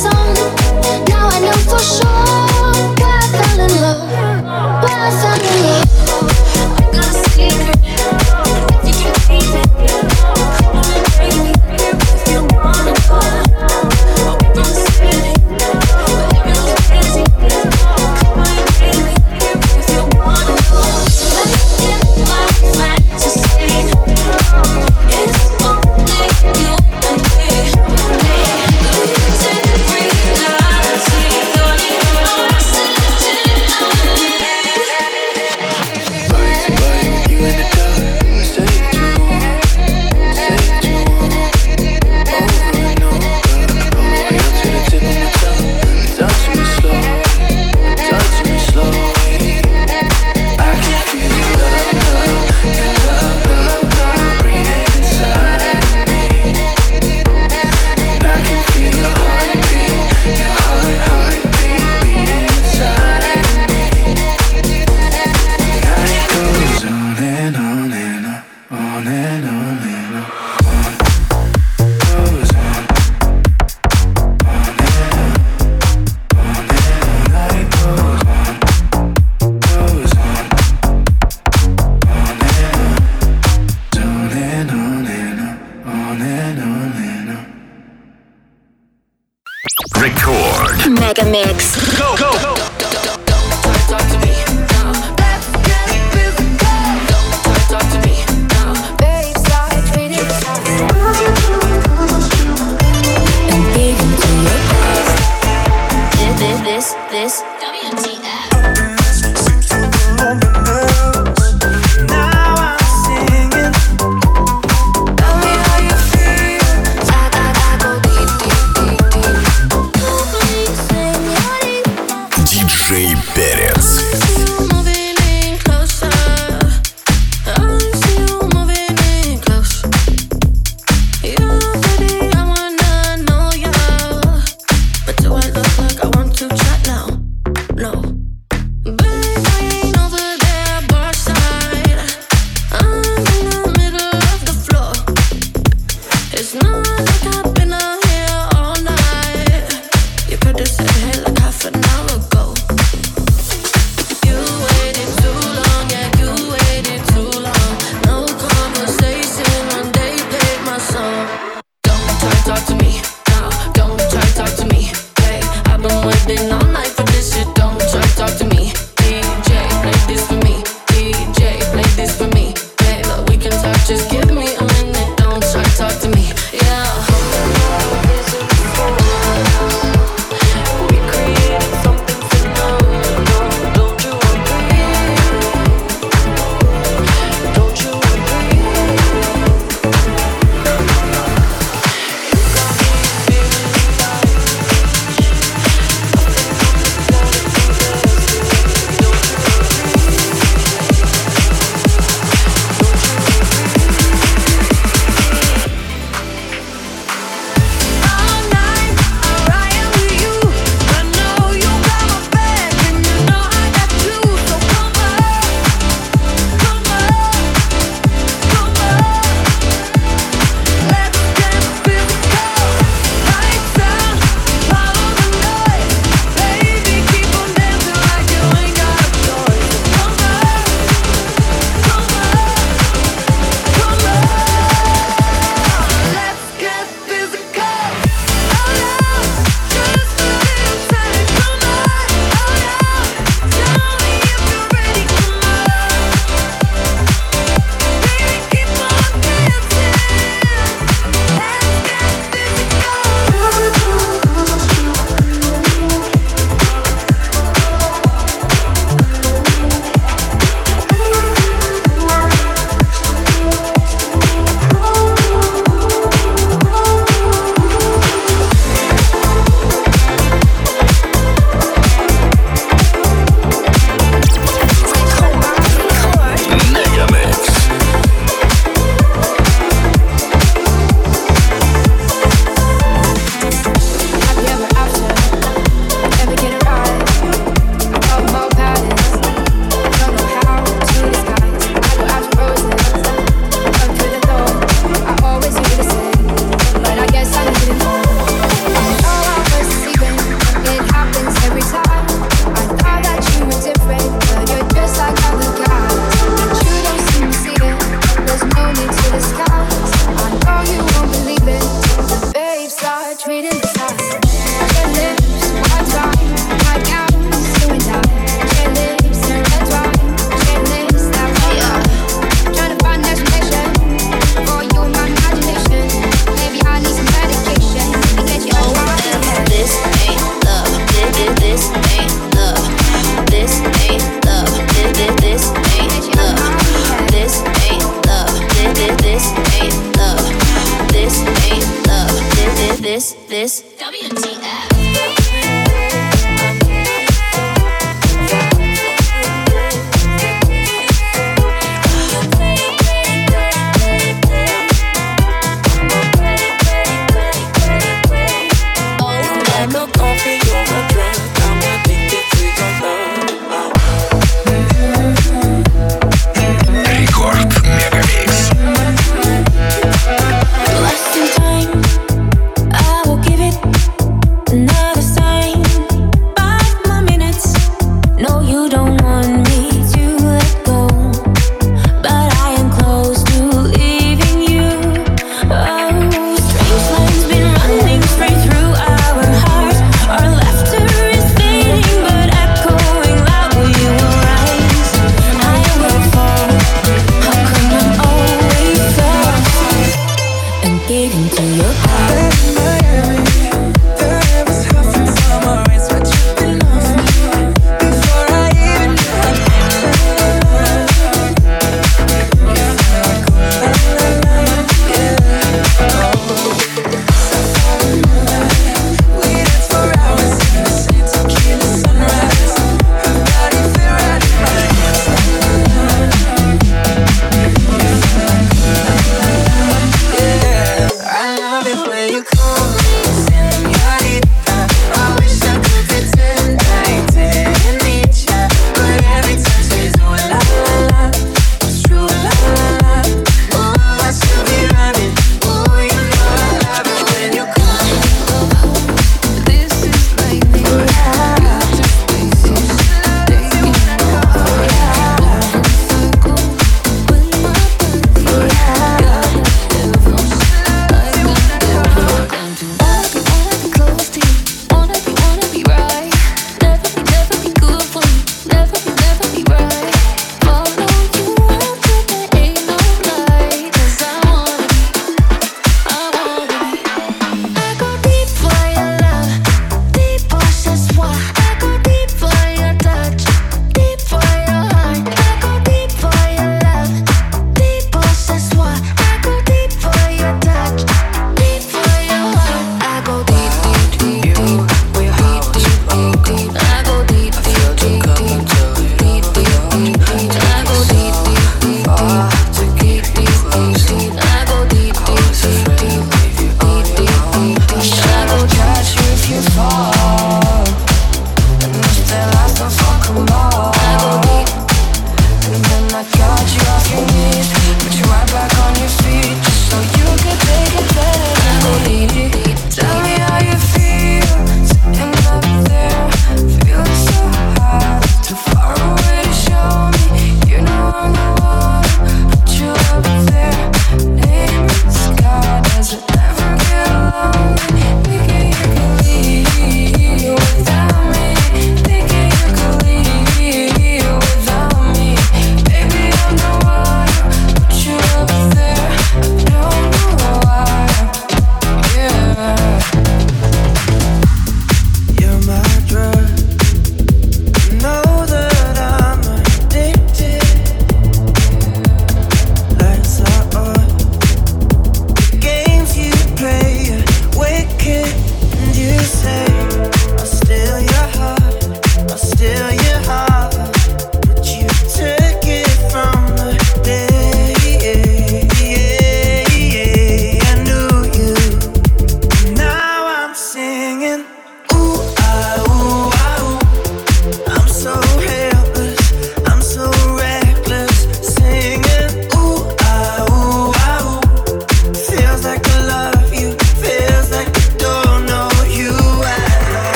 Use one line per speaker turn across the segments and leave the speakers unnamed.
song. Now I know for sure I fell in love.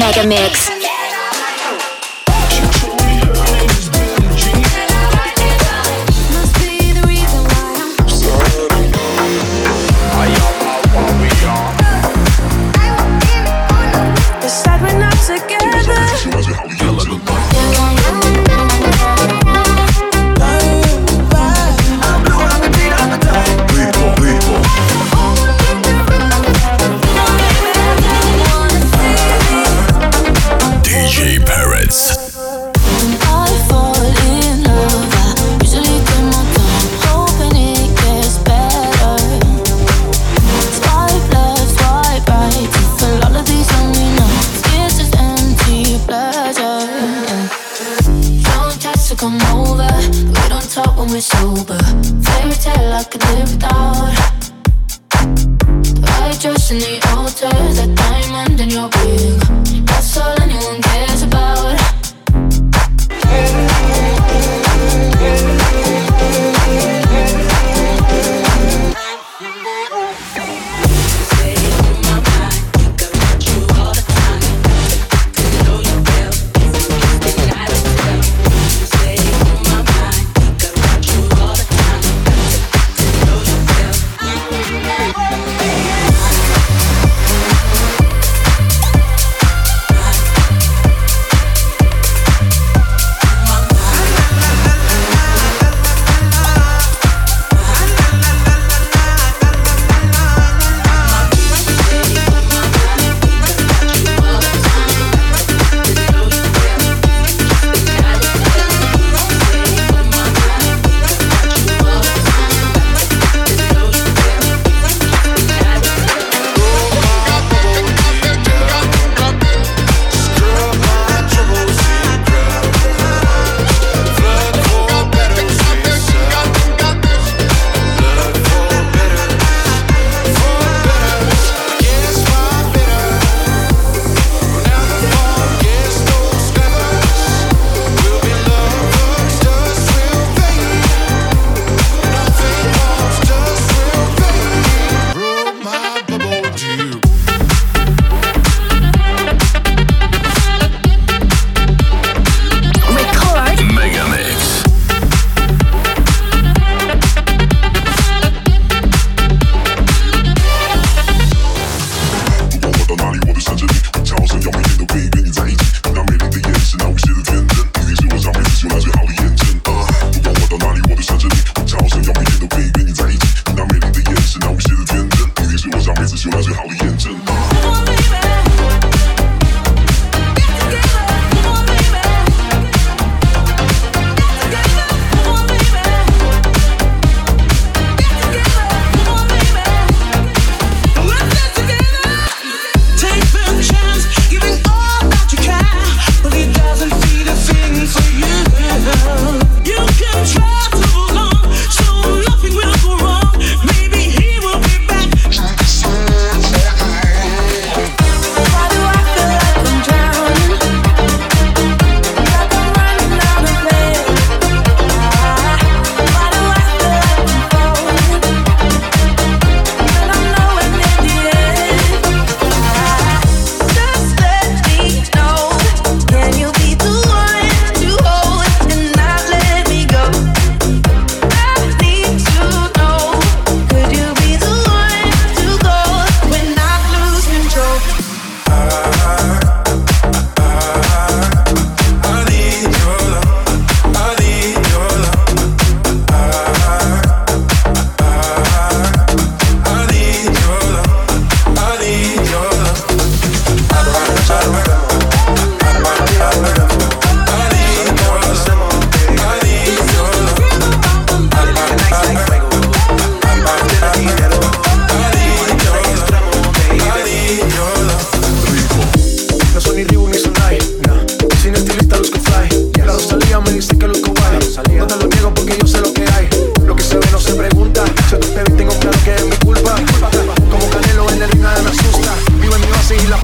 Mega Mix.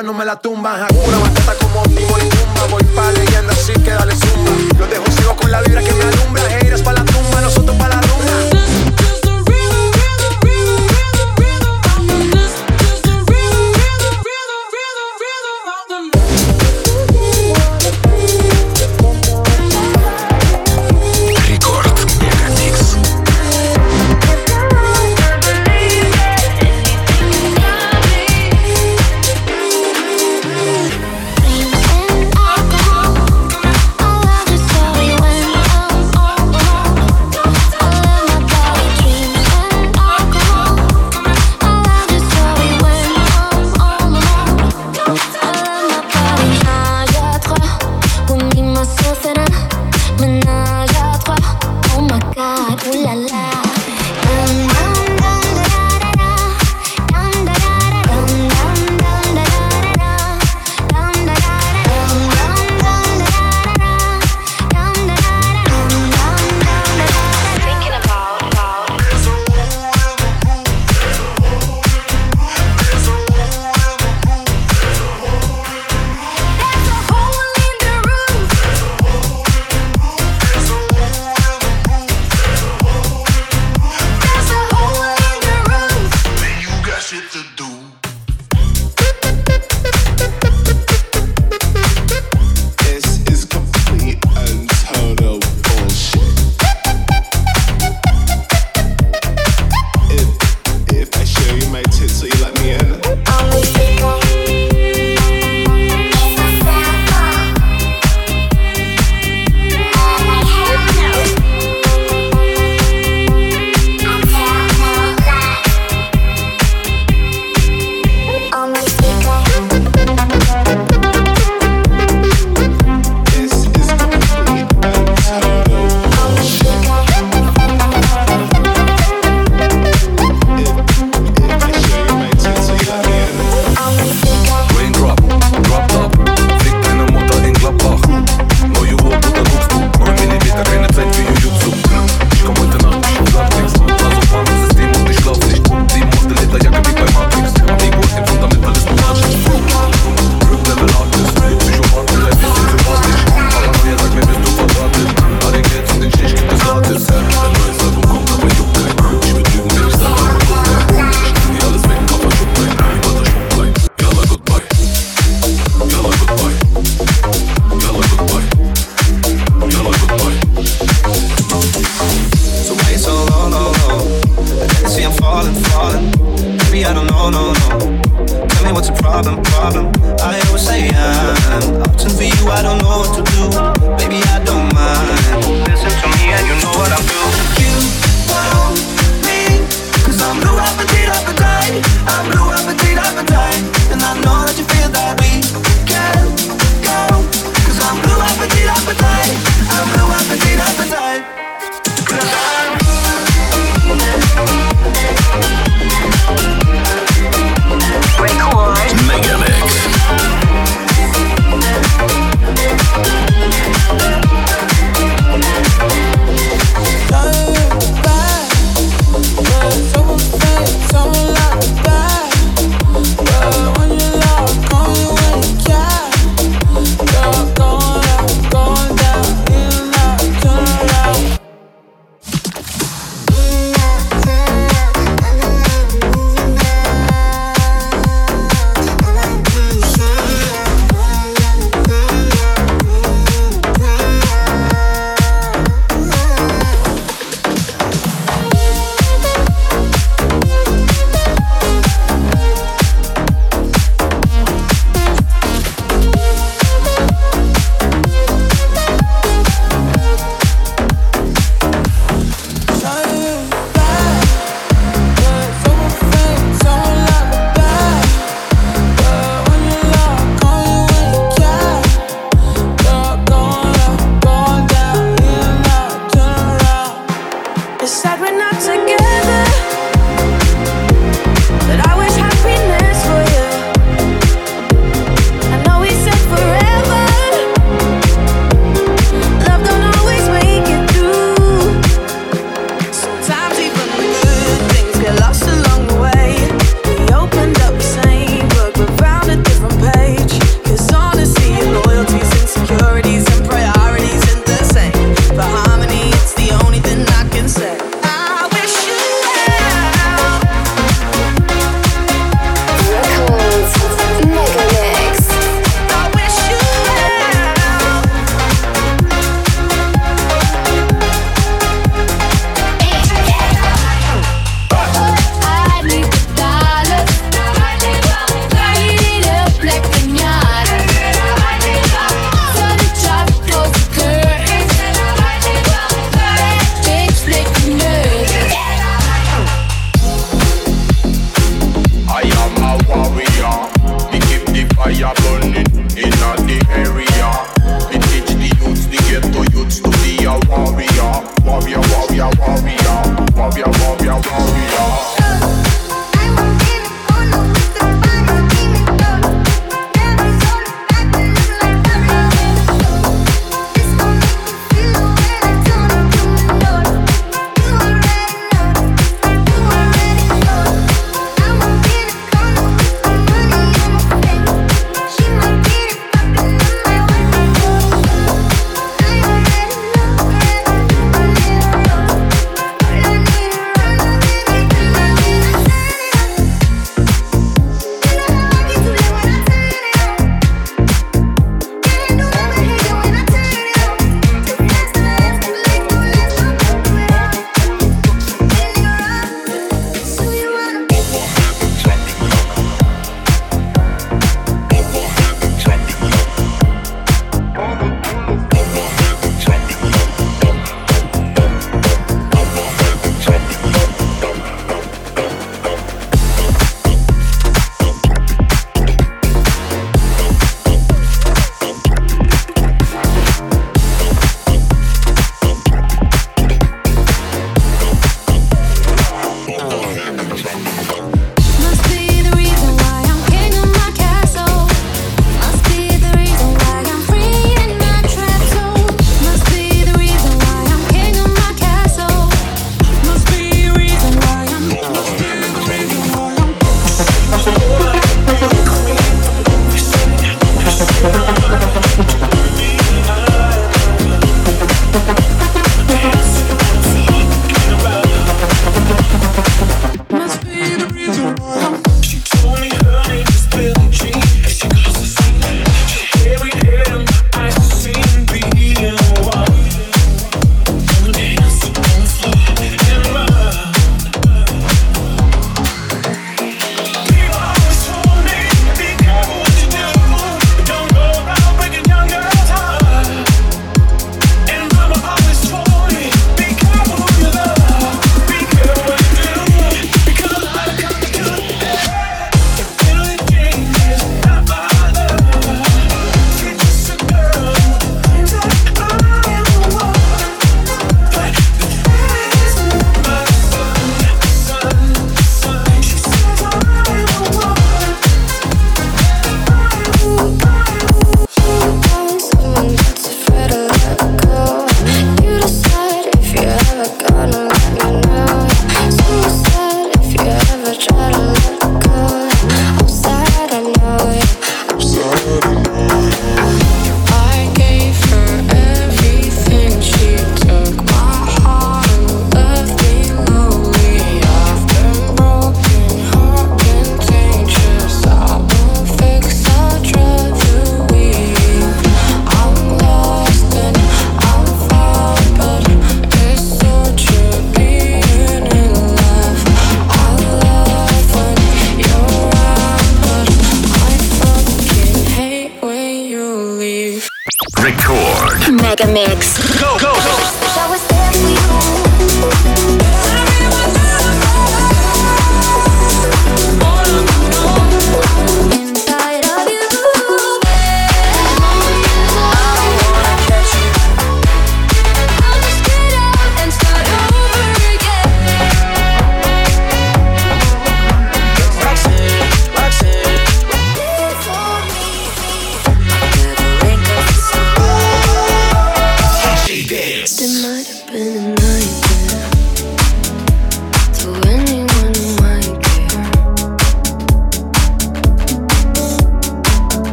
No me la tumban. Hakuna Matata como Timor y Tumba. Voy pa' leyenda, así que dale zumba. Los dejo ciego con la vibra que me alumbra. Heiras pa' la tumba, nosotros pa' la rumba.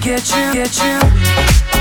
Daddy's